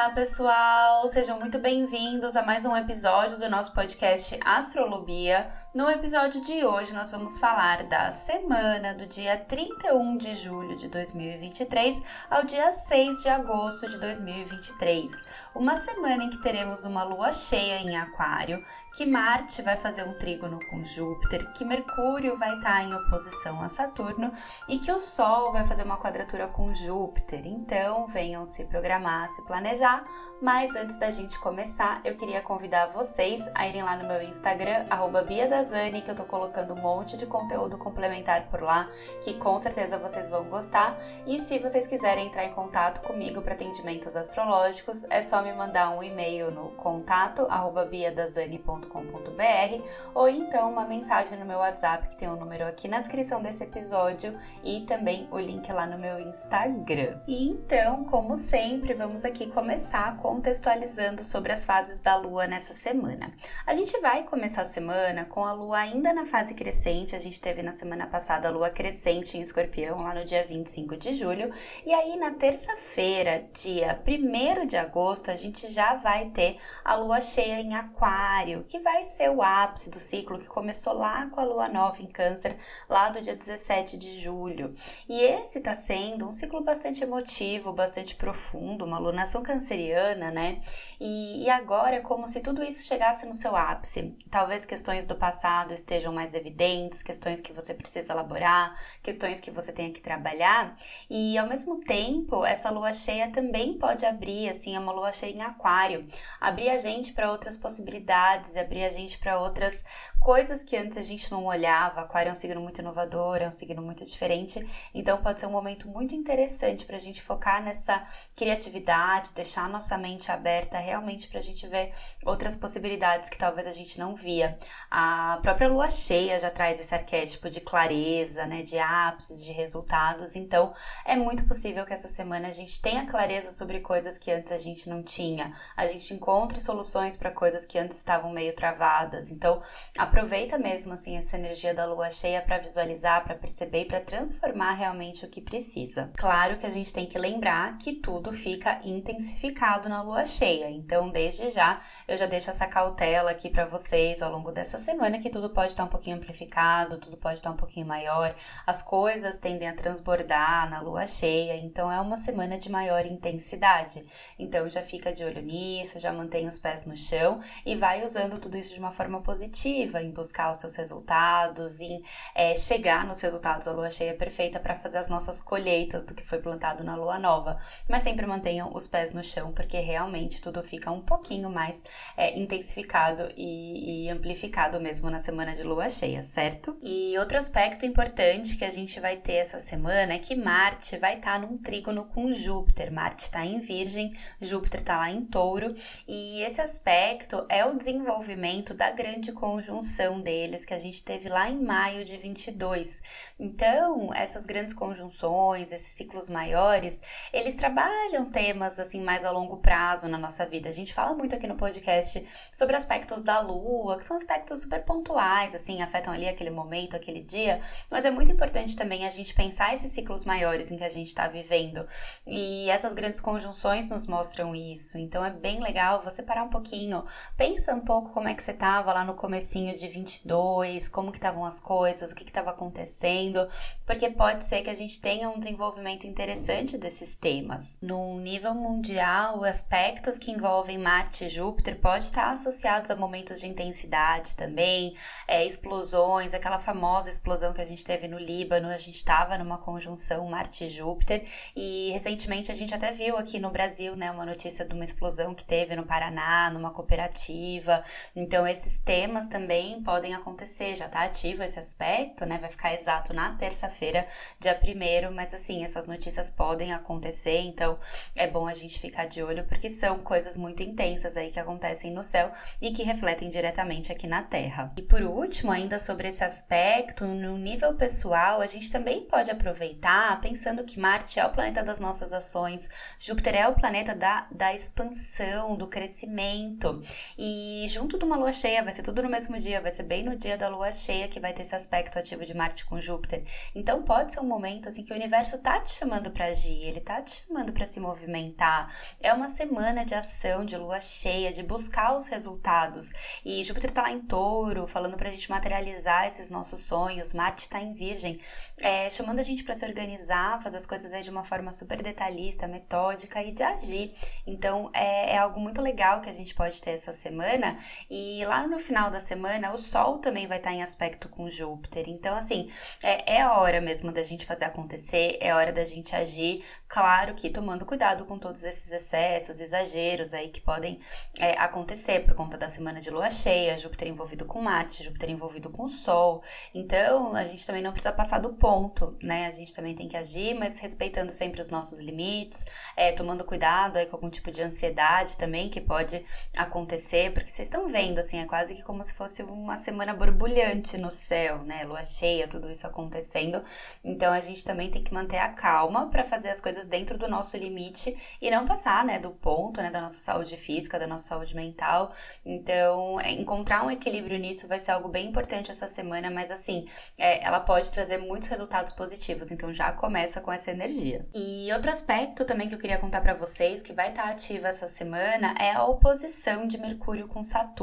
Olá, pessoal! Sejam muito bem-vindos a mais um episódio do nosso podcast Astrolobia. No episódio de hoje, nós vamos falar da semana do dia 31 de julho de 2023 ao dia 6 de agosto de 2023. Uma semana em que teremos uma lua cheia em Aquário, que Marte vai fazer um trígono com Júpiter, que Mercúrio vai estar em oposição a Saturno e que o Sol vai fazer uma quadratura com Júpiter. Então, venham se programar, se planejar. Mas antes da gente começar, eu queria convidar vocês a irem lá no meu Instagram, BiaDazani, que eu tô colocando um monte de conteúdo complementar por lá, que com certeza vocês vão gostar. E se vocês quiserem entrar em contato comigo para atendimentos astrológicos, é só me mandar um e-mail no contato biadazani.com www.cultura.com.br ou então uma mensagem no meu WhatsApp, que tem o um número aqui na descrição desse episódio e também o link lá no meu Instagram. E então, como sempre, vamos aqui começar contextualizando sobre as fases da lua nessa semana. A gente vai começar a semana com a lua ainda na fase crescente, a gente teve na semana passada a lua crescente em escorpião, lá no dia 25 de julho, e aí na terça-feira, dia 1 de agosto, a gente já vai ter a lua cheia em aquário, que vai ser o ápice do ciclo que começou lá com a lua nova em Câncer, lá do dia 17 de julho. E esse está sendo um ciclo bastante emotivo, bastante profundo, uma lunação canceriana, né? E, e agora é como se tudo isso chegasse no seu ápice. Talvez questões do passado estejam mais evidentes, questões que você precisa elaborar, questões que você tenha que trabalhar. E ao mesmo tempo, essa lua cheia também pode abrir, assim, é uma lua cheia em aquário, abrir a gente para outras possibilidades, abrir a gente para outras coisas que antes a gente não olhava. Aquário é um signo muito inovador, é um signo muito diferente, então pode ser um momento muito interessante para a gente focar nessa criatividade, deixar a nossa mente aberta realmente para a gente ver outras possibilidades que talvez a gente não via. A própria lua cheia já traz esse arquétipo de clareza, né, de ápices, de resultados, então é muito possível que essa semana a gente tenha clareza sobre coisas que antes a gente não tinha, a gente encontre soluções para coisas que antes estavam meio travadas. Então, aproveita mesmo assim essa energia da lua cheia para visualizar, para perceber e para transformar realmente o que precisa. Claro que a gente tem que lembrar que tudo fica intensificado na lua cheia. Então, desde já, eu já deixo essa cautela aqui para vocês ao longo dessa semana que tudo pode estar um pouquinho amplificado, tudo pode estar um pouquinho maior. As coisas tendem a transbordar na lua cheia, então é uma semana de maior intensidade. Então, já fica de olho nisso, já mantém os pés no chão e vai usando tudo isso de uma forma positiva, em buscar os seus resultados, em é, chegar nos resultados. A lua cheia é perfeita para fazer as nossas colheitas do que foi plantado na lua nova. Mas sempre mantenham os pés no chão, porque realmente tudo fica um pouquinho mais é, intensificado e, e amplificado mesmo na semana de lua cheia, certo? E outro aspecto importante que a gente vai ter essa semana é que Marte vai estar tá num trígono com Júpiter. Marte está em Virgem, Júpiter está lá em Touro, e esse aspecto é o desenvolvimento da grande conjunção deles que a gente teve lá em maio de 22. Então, essas grandes conjunções, esses ciclos maiores, eles trabalham temas assim mais a longo prazo na nossa vida. A gente fala muito aqui no podcast sobre aspectos da lua, que são aspectos super pontuais, assim, afetam ali aquele momento, aquele dia, mas é muito importante também a gente pensar esses ciclos maiores em que a gente está vivendo. E essas grandes conjunções nos mostram isso. Então é bem legal você parar um pouquinho, pensa um pouco como é que você estava lá no comecinho de 22, como que estavam as coisas, o que estava acontecendo, porque pode ser que a gente tenha um desenvolvimento interessante desses temas. No nível mundial, aspectos que envolvem Marte e Júpiter pode estar associados a momentos de intensidade também, é, explosões, aquela famosa explosão que a gente teve no Líbano, a gente estava numa conjunção Marte e Júpiter, e recentemente a gente até viu aqui no Brasil, né, uma notícia de uma explosão que teve no Paraná, numa cooperativa. Então, esses temas também podem acontecer, já tá ativo esse aspecto, né? Vai ficar exato na terça-feira, dia 1 mas assim, essas notícias podem acontecer, então é bom a gente ficar de olho, porque são coisas muito intensas aí que acontecem no céu e que refletem diretamente aqui na Terra. E por último, ainda sobre esse aspecto, no nível pessoal, a gente também pode aproveitar pensando que Marte é o planeta das nossas ações, Júpiter é o planeta da, da expansão, do crescimento, e junto de uma lua cheia, vai ser tudo no mesmo dia, vai ser bem no dia da lua cheia que vai ter esse aspecto ativo de Marte com Júpiter. Então pode ser um momento assim que o universo tá te chamando para agir, ele tá te chamando para se movimentar. É uma semana de ação, de lua cheia, de buscar os resultados. E Júpiter tá lá em Touro, falando pra gente materializar esses nossos sonhos. Marte tá em Virgem, é, chamando a gente para se organizar, fazer as coisas aí de uma forma super detalhista, metódica e de agir. Então é, é algo muito legal que a gente pode ter essa semana. E lá no final da semana, o Sol também vai estar em aspecto com Júpiter. Então, assim, é, é a hora mesmo da gente fazer acontecer, é hora da gente agir. Claro que tomando cuidado com todos esses excessos, exageros aí que podem é, acontecer por conta da semana de lua cheia, Júpiter envolvido com Marte, Júpiter envolvido com o Sol. Então, a gente também não precisa passar do ponto, né? A gente também tem que agir, mas respeitando sempre os nossos limites, é, tomando cuidado aí com algum tipo de ansiedade também que pode acontecer, porque vocês estão vendo, assim, é quase que como se fosse uma semana borbulhante no céu, né? Lua cheia, tudo isso acontecendo. Então, a gente também tem que manter a calma para fazer as coisas dentro do nosso limite e não passar, né, do ponto, né, da nossa saúde física, da nossa saúde mental. Então, é, encontrar um equilíbrio nisso vai ser algo bem importante essa semana, mas assim, é, ela pode trazer muitos resultados positivos. Então, já começa com essa energia. E outro aspecto também que eu queria contar para vocês, que vai estar tá ativa essa semana, é a oposição de Mercúrio com Saturno.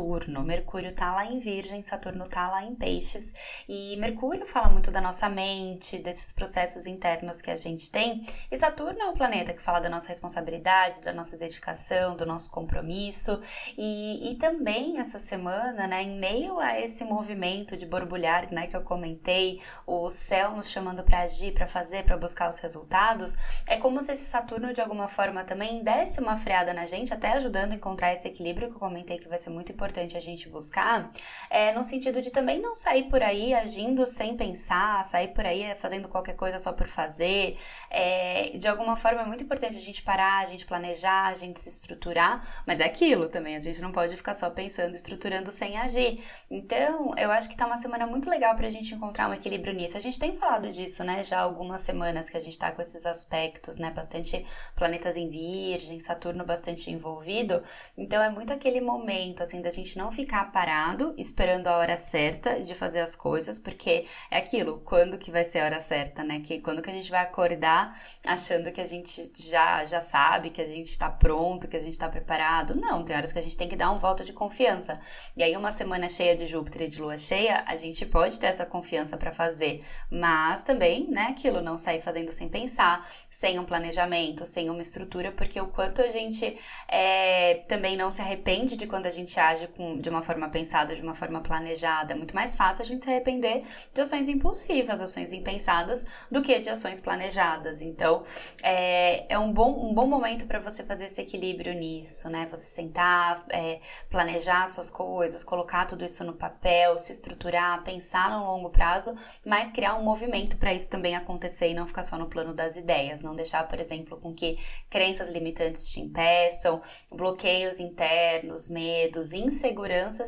Mercúrio tá lá em Virgem, Saturno tá lá em Peixes. E Mercúrio fala muito da nossa mente, desses processos internos que a gente tem. E Saturno é o planeta que fala da nossa responsabilidade, da nossa dedicação, do nosso compromisso. E, e também essa semana, né, em meio a esse movimento de borbulhar, né, que eu comentei, o céu nos chamando para agir, para fazer, para buscar os resultados, é como se esse Saturno de alguma forma também desse uma freada na gente, até ajudando a encontrar esse equilíbrio que eu comentei que vai ser muito importante a gente buscar, é, no sentido de também não sair por aí agindo sem pensar, sair por aí fazendo qualquer coisa só por fazer. É, de alguma forma é muito importante a gente parar, a gente planejar, a gente se estruturar, mas é aquilo também, a gente não pode ficar só pensando, estruturando sem agir. Então, eu acho que tá uma semana muito legal pra gente encontrar um equilíbrio nisso. A gente tem falado disso, né, já algumas semanas que a gente tá com esses aspectos, né, bastante planetas em virgem, Saturno bastante envolvido. Então, é muito aquele momento, assim, da gente não ficar parado, esperando a hora certa de fazer as coisas, porque é aquilo, quando que vai ser a hora certa, né, que quando que a gente vai acordar achando que a gente já, já sabe, que a gente está pronto, que a gente está preparado. Não, tem horas que a gente tem que dar um voto de confiança. E aí, uma semana cheia de Júpiter e de Lua cheia, a gente pode ter essa confiança para fazer, mas também, né, aquilo, não sair fazendo sem pensar, sem um planejamento, sem uma estrutura, porque o quanto a gente é, também não se arrepende de quando a gente age com, de uma forma pensada, de uma forma planejada. É muito mais fácil a gente se arrepender de ações impulsivas, ações impensadas, do que de ações planejadas. Então, é, é um, bom, um bom momento para você fazer esse equilíbrio nisso, né? Você sentar, é, planejar suas coisas, colocar tudo isso no papel, se estruturar, pensar no longo prazo, mas criar um movimento para isso também acontecer e não ficar só no plano das ideias. Não deixar, por exemplo, com que crenças limitantes te impeçam, bloqueios internos, medos, inseguranças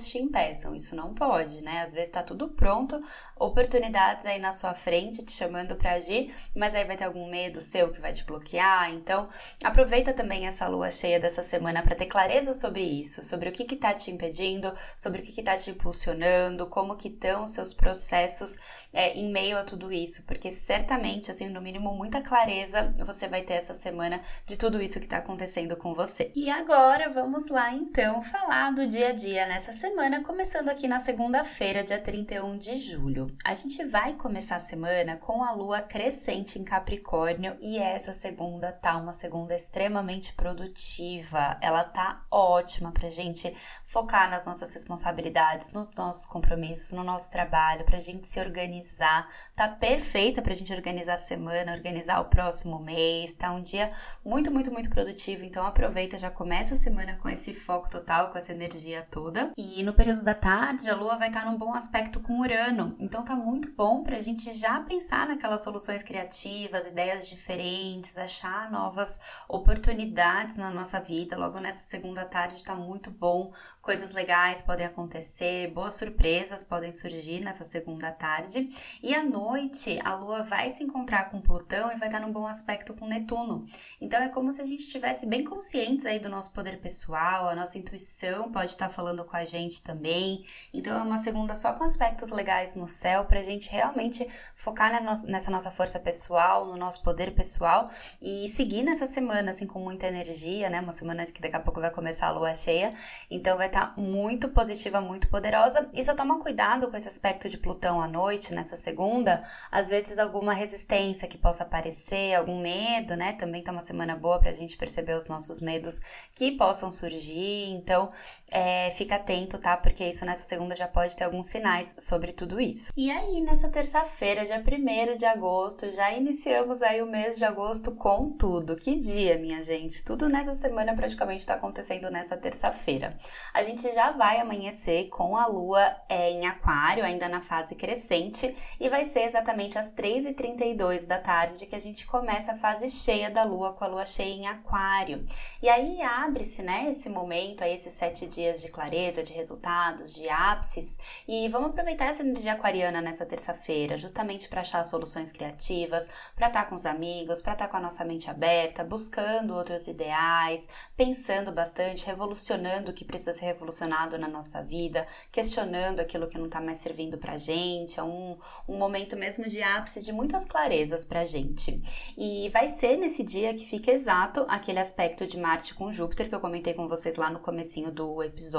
te impeçam. Isso não pode, né? Às vezes tá tudo pronto, oportunidades aí na sua frente te chamando para agir, mas aí vai ter algum medo seu que vai te bloquear. Então, aproveita também essa lua cheia dessa semana para ter clareza sobre isso, sobre o que está te impedindo, sobre o que está te impulsionando, como que estão os seus processos é, em meio a tudo isso, porque certamente, assim, no mínimo, muita clareza você vai ter essa semana de tudo isso que está acontecendo com você. E agora vamos lá então falar do dia a dia nessa semana, começando aqui na segunda-feira, dia 31 de julho. A gente vai começar a semana com a lua crescente em Capricórnio e essa segunda tá uma segunda extremamente produtiva. Ela tá ótima pra gente focar nas nossas responsabilidades, no nosso compromisso, no nosso trabalho, pra gente se organizar. Tá perfeita pra gente organizar a semana, organizar o próximo mês. Tá um dia muito, muito, muito produtivo. Então aproveita, já começa a semana com esse foco total, com essa energia toda. E no período da tarde, a lua vai estar num bom aspecto com Urano. Então tá muito bom pra gente já pensar naquelas soluções criativas, ideias diferentes, achar novas oportunidades na nossa vida. Logo nessa segunda tarde está muito bom, coisas legais podem acontecer, boas surpresas podem surgir nessa segunda tarde. E à noite, a Lua vai se encontrar com Plutão e vai estar num bom aspecto com Netuno. Então é como se a gente estivesse bem conscientes aí do nosso poder pessoal, a nossa intuição pode estar tá falando com a gente também. Então é uma segunda só com aspectos legais no céu pra gente realmente focar nessa nossa força pessoal, no nosso poder pessoal e seguir nessa semana assim com muita energia, né? Uma semana que daqui a pouco vai começar a lua cheia. Então vai estar tá muito positiva, muito poderosa. E só toma cuidado com esse aspecto de Plutão à noite, nessa segunda, às vezes alguma resistência que possa aparecer, algum medo, né? Também tá uma semana boa pra gente perceber os nossos medos que possam surgir. Então, é, fica atento, tá? Porque isso nessa segunda já pode ter alguns sinais sobre tudo isso. E aí, nessa terça-feira, dia 1 de agosto, já iniciamos aí o mês de agosto com tudo. Que dia, minha gente! Tudo nessa semana praticamente está acontecendo nessa terça-feira. A gente já vai amanhecer com a lua é, em Aquário, ainda na fase crescente, e vai ser exatamente às 3h32 da tarde que a gente começa a fase cheia da lua, com a lua cheia em Aquário. E aí abre-se, né, esse momento, aí esses sete dias de clareza, de resultados, de ápices. E vamos aproveitar essa energia aquariana nessa terça-feira, justamente para achar soluções criativas, para estar tá com os amigos, para estar tá com a nossa mente aberta, buscando outros ideais, pensando bastante, revolucionando o que precisa ser revolucionado na nossa vida, questionando aquilo que não está mais servindo para gente. É um, um momento mesmo de ápice, de muitas clarezas para gente. E vai ser nesse dia que fica exato aquele aspecto de Marte com Júpiter que eu comentei com vocês lá no comecinho do episódio.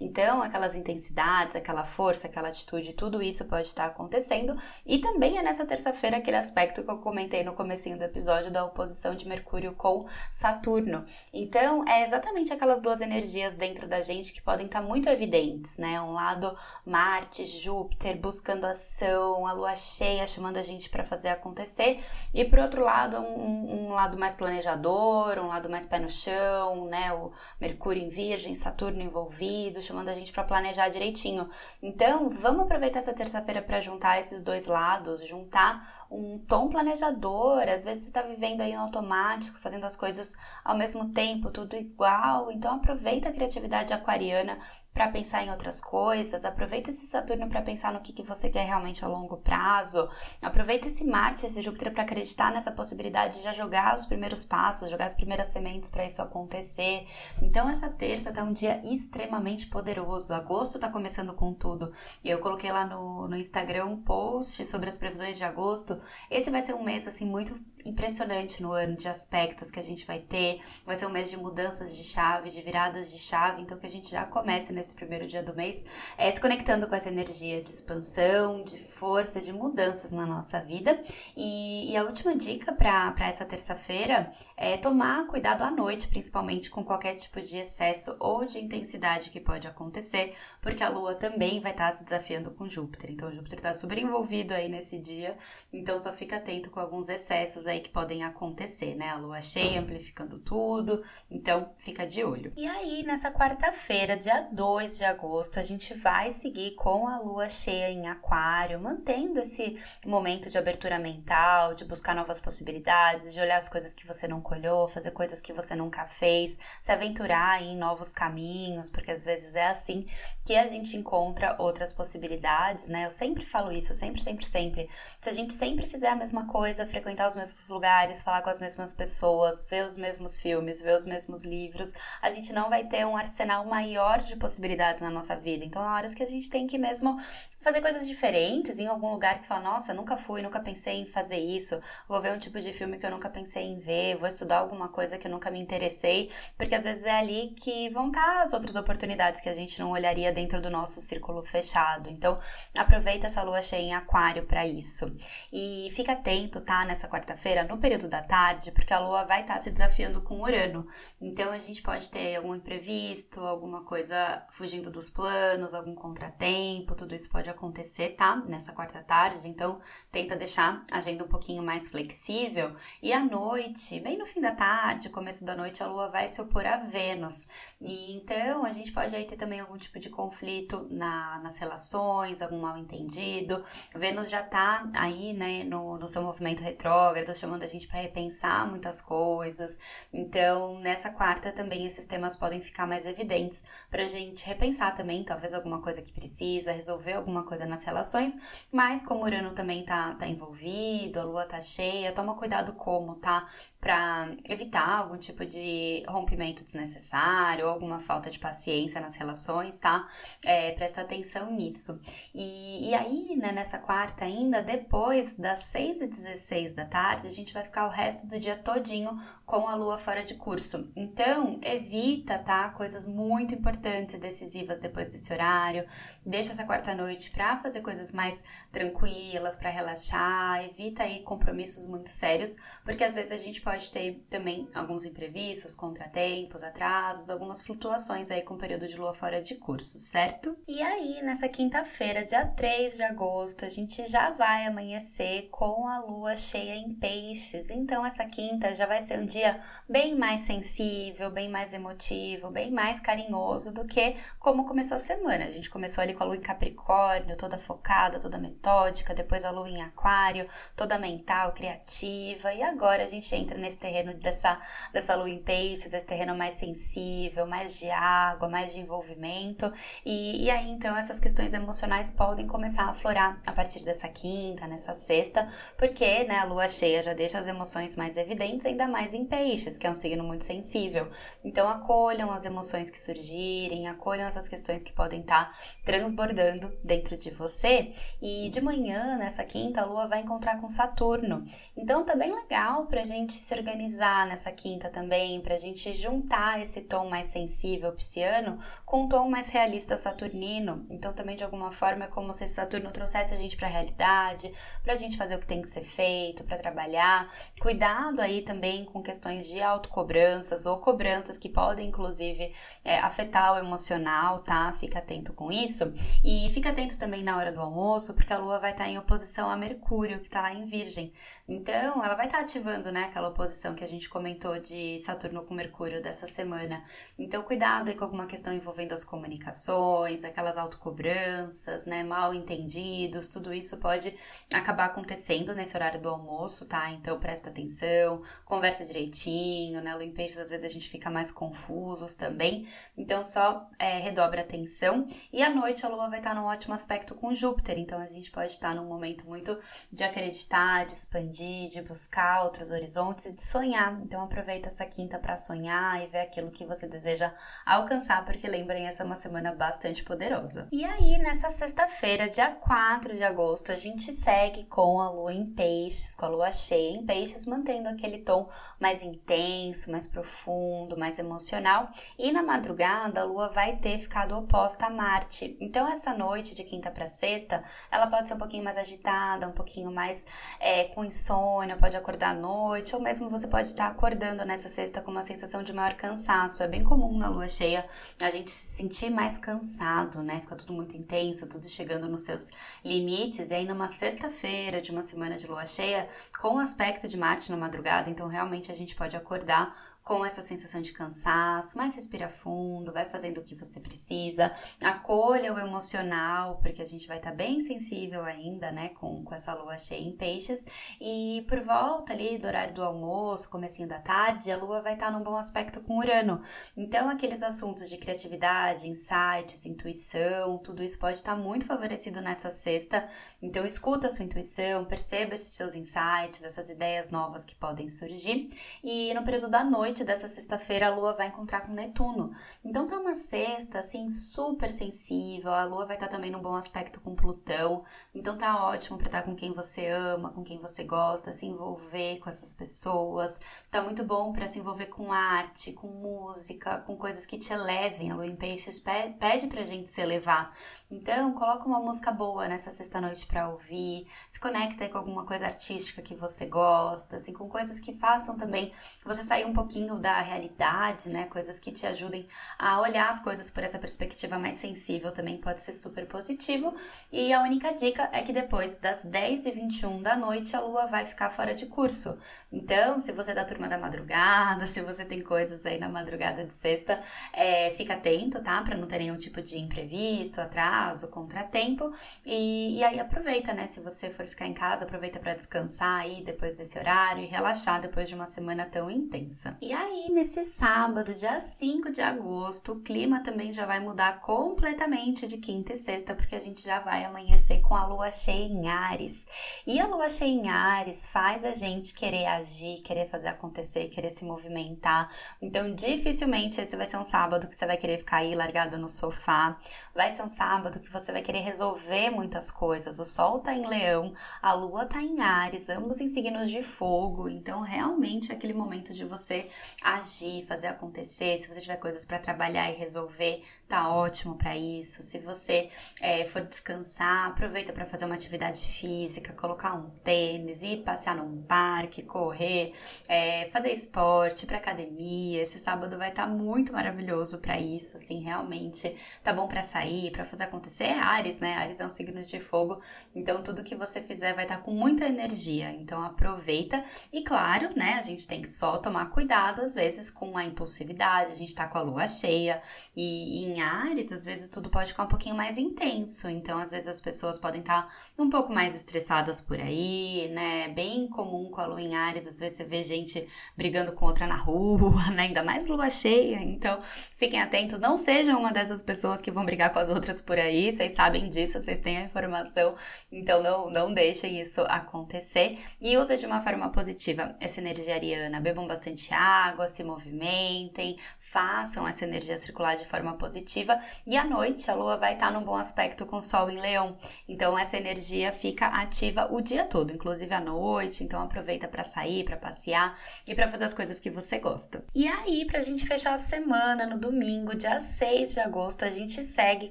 Então, aquelas intensidades, aquela força, aquela atitude, tudo isso pode estar acontecendo. E também é nessa terça-feira aquele aspecto que eu comentei no comecinho do episódio da oposição de Mercúrio com Saturno. Então, é exatamente aquelas duas energias dentro da gente que podem estar muito evidentes, né? Um lado Marte, Júpiter buscando ação, a lua cheia chamando a gente para fazer acontecer, e por outro lado, um, um lado mais planejador, um lado mais pé no chão, né? O Mercúrio em Virgem, Saturno Saturno envolvido, chamando a gente para planejar direitinho. Então, vamos aproveitar essa terça-feira para juntar esses dois lados, juntar um tom planejador. Às vezes você está vivendo aí no automático, fazendo as coisas ao mesmo tempo, tudo igual. Então, aproveita a criatividade aquariana para pensar em outras coisas, aproveita esse Saturno para pensar no que, que você quer realmente a longo prazo, aproveita esse Marte, esse Júpiter para acreditar nessa possibilidade de já jogar os primeiros passos, jogar as primeiras sementes para isso acontecer. Então essa terça tá um dia extremamente poderoso. Agosto tá começando com tudo. E eu coloquei lá no, no Instagram um post sobre as previsões de agosto. Esse vai ser um mês assim muito impressionante no ano de aspectos que a gente vai ter. Vai ser um mês de mudanças de chave, de viradas de chave, então que a gente já comece nesse primeiro dia do mês é, se conectando com essa energia de expansão, de força, de mudanças na nossa vida. E, e a última dica para essa terça-feira é tomar cuidado à noite, principalmente com qualquer tipo de excesso ou de intensidade que pode acontecer, porque a Lua também vai estar se desafiando com Júpiter. Então, Júpiter está super envolvido aí nesse dia, então só fica atento com alguns excessos aí que podem acontecer, né? A lua cheia amplificando tudo, então fica de olho. E aí, nessa quarta-feira, dia 2 de agosto, a gente vai seguir com a lua cheia em Aquário, mantendo esse momento de abertura mental, de buscar novas possibilidades, de olhar as coisas que você não colhou, fazer coisas que você nunca fez, se aventurar em novos caminhos, porque às vezes é assim que a gente encontra outras possibilidades, né? Eu sempre falo isso, sempre, sempre, sempre. Se a gente sempre fizer a mesma coisa, frequentar os mesmos lugares, falar com as mesmas pessoas, ver os mesmos filmes, ver os mesmos livros, a gente não vai ter um arsenal maior de possibilidades na nossa vida. Então, há horas que a gente tem que mesmo fazer coisas diferentes, em algum lugar que fala, nossa, nunca fui, nunca pensei em fazer isso, vou ver um tipo de filme que eu nunca pensei em ver, vou estudar alguma coisa que eu nunca me interessei, porque às vezes é ali que vão estar as outras oportunidades que a gente não olharia dentro do nosso círculo fechado. Então, aproveita essa lua cheia em aquário para isso. E fica atento, tá, nessa quarta-feira no período da tarde, porque a Lua vai estar se desafiando com Urano. Então a gente pode ter algum imprevisto, alguma coisa fugindo dos planos, algum contratempo, tudo isso pode acontecer, tá? Nessa quarta tarde. Então tenta deixar a agenda um pouquinho mais flexível. E à noite, bem no fim da tarde, começo da noite, a Lua vai se opor a Vênus. E então a gente pode aí ter também algum tipo de conflito na, nas relações, algum mal entendido. Vênus já tá aí, né, no, no seu movimento retrógrado, chamando a gente para repensar muitas coisas. Então, nessa quarta também esses temas podem ficar mais evidentes para a gente repensar também, talvez alguma coisa que precisa, resolver alguma coisa nas relações, mas como o Urano também tá, tá envolvido, a lua tá cheia, toma cuidado como, tá? Para evitar algum tipo de rompimento desnecessário alguma falta de paciência nas relações, tá? É, presta atenção nisso. E, e aí, né, nessa quarta ainda, depois das 6 e 16 da tarde, a gente vai ficar o resto do dia todinho com a lua fora de curso. Então, evita, tá? Coisas muito importantes e decisivas depois desse horário. Deixa essa quarta noite para fazer coisas mais tranquilas, para relaxar. Evita aí compromissos muito sérios, porque às vezes a gente pode ter também alguns imprevistos, contratempos, atrasos, algumas flutuações aí com o período de lua fora de curso, certo? E aí, nessa quinta-feira, dia 3 de agosto, a gente já vai amanhecer com a lua cheia em peixes. Então, essa quinta já vai ser um dia bem mais sensível, bem mais emotivo, bem mais carinhoso do que como começou a semana. A gente começou ali com a lua em Capricórnio, toda focada, toda metódica, depois a lua em Aquário, toda mental, criativa, e agora a gente entra nesse terreno dessa, dessa lua em peixes, esse terreno mais sensível, mais de água, mais de envolvimento, e, e aí então essas questões emocionais podem começar a aflorar a partir dessa quinta, nessa sexta, porque né, a lua cheia já deixa as emoções mais evidentes, ainda mais em peixes, que é um signo muito sensível. Então acolham as emoções que surgirem, acolham essas questões que podem estar tá transbordando dentro de você. E de manhã, nessa quinta, a lua vai encontrar com Saturno. Então tá bem legal pra gente se organizar nessa quinta também, pra gente juntar esse tom mais sensível pisciano com um tom mais realista saturnino. Então também de alguma forma é como se Saturno trouxesse a gente para a realidade, para a gente fazer o que tem que ser feito, para trabalhar. Cuidado aí também com questões de autocobranças ou cobranças que podem, inclusive, é, afetar o emocional, tá? Fica atento com isso. E fica atento também na hora do almoço, porque a Lua vai estar em oposição a Mercúrio, que está lá em Virgem. Então, ela vai estar ativando, né, aquela oposição que a gente comentou de Saturno com Mercúrio dessa semana. Então, cuidado com alguma questão envolvendo as comunicações, aquelas autocobranças, né, mal entendidos, tudo isso pode acabar acontecendo nesse horário do almoço, tá? Então, presta atenção, conversa direitinho, né? Lua em peixes, às vezes a gente fica mais confusos também. Então, só é, redobra a atenção. E à noite a Lua vai estar num ótimo aspecto com Júpiter, então a gente pode estar num momento muito de acreditar, de expandir, de buscar outros horizontes e de sonhar. Então, aproveita essa quinta para sonhar e ver aquilo que você deseja alcançar, porque lembrem, essa é uma semana bastante poderosa. E aí, nessa sexta-feira, dia 4 de agosto, a gente segue com a lua em peixes, com a lua cheia em peixes, mantendo aquele tom mais intenso, mais profundo, mais emocional. E na madrugada, a lua vai ter ficado oposta a Marte. Então, essa noite de quinta para sexta, ela pode ser um pouquinho mais agitada, um pouquinho mais é, com insônia, pode acordar à noite, ou mesmo você pode estar acordando nessa sexta com uma sensação de maior cansaço. É bem comum na lua cheia a gente se sentir mais cansado, né? Fica tudo muito intenso, tudo chegando nos seus limites. E aí, numa sexta-feira de uma semana de lua cheia, com o aspecto de Marte na madrugada, então realmente a gente pode acordar com essa sensação de cansaço, mas respira fundo, vai fazendo o que você precisa, acolha o emocional, porque a gente vai estar tá bem sensível ainda, né, com, com essa lua cheia em peixes, e por volta ali do horário do almoço, comecinho da tarde, a lua vai estar tá num bom aspecto com Urano. Então, aqueles assuntos de criatividade, insights, intuição, tudo isso pode estar tá muito favorecido nessa sexta. Então, escuta a sua intuição, perceba esses seus insights, essas ideias novas que podem surgir. E no período da noite, noite dessa sexta-feira a Lua vai encontrar com Netuno. Então tá uma sexta assim super sensível. A Lua vai estar tá também num bom aspecto com Plutão. Então tá ótimo para estar tá com quem você ama, com quem você gosta, se envolver com essas pessoas. Tá muito bom para se envolver com arte, com música, com coisas que te elevem. A Lua em Peixes pede pra gente se elevar. Então coloca uma música boa nessa sexta noite para ouvir. Se conecta com alguma coisa artística que você gosta, assim, com coisas que façam também você sair um pouquinho pouquinho da realidade, né? Coisas que te ajudem a olhar as coisas por essa perspectiva mais sensível também pode ser super positivo. E a única dica é que depois das 10 e 21 da noite a lua vai ficar fora de curso. Então, se você é da turma da madrugada, se você tem coisas aí na madrugada de sexta, é, fica atento, tá? Pra não ter nenhum tipo de imprevisto, atraso, contratempo. E, e aí aproveita, né? Se você for ficar em casa, aproveita para descansar aí depois desse horário e relaxar depois de uma semana tão intensa. E aí, nesse sábado, dia 5 de agosto, o clima também já vai mudar completamente de quinta e sexta, porque a gente já vai amanhecer com a lua cheia em Ares. E a lua cheia em Ares faz a gente querer agir, querer fazer acontecer, querer se movimentar. Então, dificilmente esse vai ser um sábado que você vai querer ficar aí largada no sofá. Vai ser um sábado que você vai querer resolver muitas coisas. O sol tá em Leão, a lua tá em Ares, ambos em signos de fogo. Então, realmente é aquele momento de você agir, fazer acontecer. Se você tiver coisas para trabalhar e resolver, tá ótimo para isso. Se você é, for descansar, aproveita para fazer uma atividade física, colocar um tênis, ir passear num parque, correr, é, fazer esporte, para academia. Esse sábado vai estar tá muito maravilhoso para isso, assim, realmente tá bom para sair, para fazer acontecer. É Ares, né? Ares é um signo de fogo, então tudo que você fizer vai estar tá com muita energia. Então aproveita e claro, né? A gente tem que só tomar cuidado às vezes com a impulsividade. A gente tá com a lua cheia e, e em Ares, às vezes tudo pode ficar um pouquinho mais intenso. Então, às vezes as pessoas podem estar tá um pouco mais estressadas por aí, né? Bem comum com a lua em Ares, às vezes você vê gente brigando com outra na rua, né? Ainda mais lua cheia. Então, fiquem atentos, não sejam uma dessas pessoas que vão brigar com as outras por aí. Vocês sabem disso, vocês têm a informação. Então, não, não deixem isso acontecer. E use de uma forma positiva essa energia ariana. Bebam bastante água, se movimentem, façam essa energia circular de forma positiva. E à noite a lua vai estar num bom aspecto com o sol em leão. Então essa energia fica ativa o dia todo, inclusive à noite. Então aproveita para sair, para passear e para fazer as coisas que você gosta. E aí, pra gente fechar a semana no domingo, dia 6 de agosto, a gente segue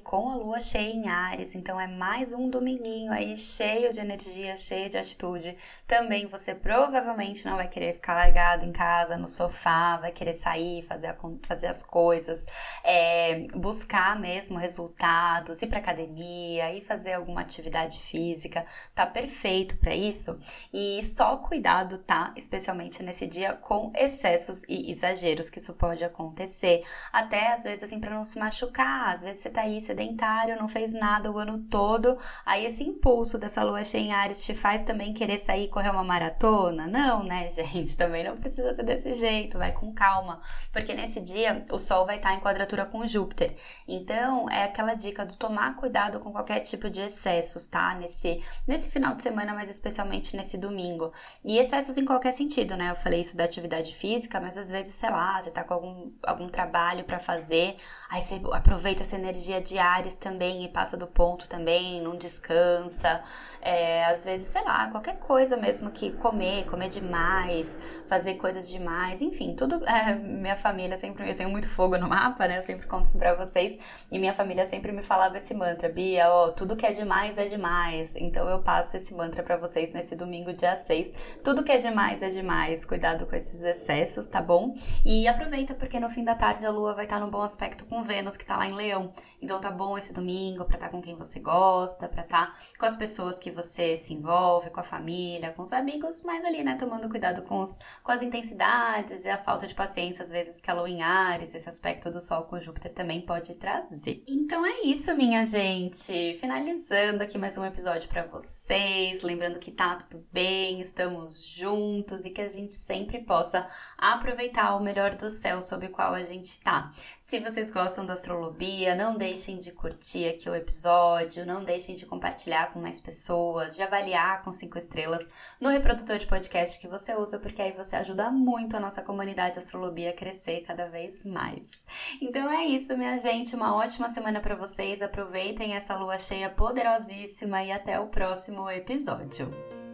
com a lua cheia em Ares. Então é mais um dominguinho aí cheio de energia, cheio de atitude. Também você provavelmente não vai querer ficar largado em casa, no sofá, vai querer sair, fazer, fazer as coisas, é, buscar mesmo resultados, ir para academia, ir fazer alguma atividade física, tá perfeito para isso. E só cuidado, tá? Especialmente nesse dia com excessos e exageros que isso pode acontecer. Até às vezes assim para não se machucar, às vezes você tá aí sedentário, não fez nada o ano todo, aí esse impulso dessa lua cheia em Ares te faz também querer sair correr uma maratona? Não, né, gente? Também não precisa ser desse jeito, vai com calma, porque nesse dia o Sol vai estar em quadratura com Júpiter. Então, é aquela dica do tomar cuidado com qualquer tipo de excessos, tá? Nesse, nesse final de semana, mas especialmente nesse domingo. E excessos em qualquer sentido, né? Eu falei isso da atividade física, mas às vezes, sei lá, você tá com algum, algum trabalho para fazer, aí você aproveita essa energia de Ares também e passa do ponto também, não descansa. É, às vezes, sei lá, qualquer coisa mesmo que comer, comer demais, fazer coisas demais, enfim, tudo. É, minha família sempre. Eu tenho muito fogo no mapa, né? Eu sempre conto isso pra vocês. E minha família sempre me falava esse mantra, Bia, ó, tudo que é demais é demais. Então eu passo esse mantra para vocês nesse domingo, dia 6. Tudo que é demais é demais. Cuidado com esses excessos, tá bom? E aproveita porque no fim da tarde a lua vai estar num bom aspecto com Vênus, que tá lá em Leão. Então tá bom esse domingo pra estar tá com quem você gosta, pra estar tá com as pessoas que você se envolve, com a família, com os amigos, mas ali, né, tomando cuidado com, os, com as intensidades e a falta de paciência, às vezes, que a lua em Ares, esse aspecto do Sol com Júpiter também pode trazer. Então é isso, minha gente. Finalizando aqui mais um episódio para vocês. Lembrando que tá tudo bem, estamos juntos e que a gente sempre possa aproveitar o melhor do céu sobre o qual a gente tá. Se vocês gostam da astrolobia, não deixem de curtir aqui o episódio, não deixem de compartilhar com mais pessoas, de avaliar com cinco estrelas no reprodutor de podcast que você usa, porque aí você ajuda muito a nossa comunidade astrolobia a crescer cada vez mais. Então é isso, minha gente. Uma ótima semana para vocês. Aproveitem essa lua cheia poderosíssima e até o próximo episódio.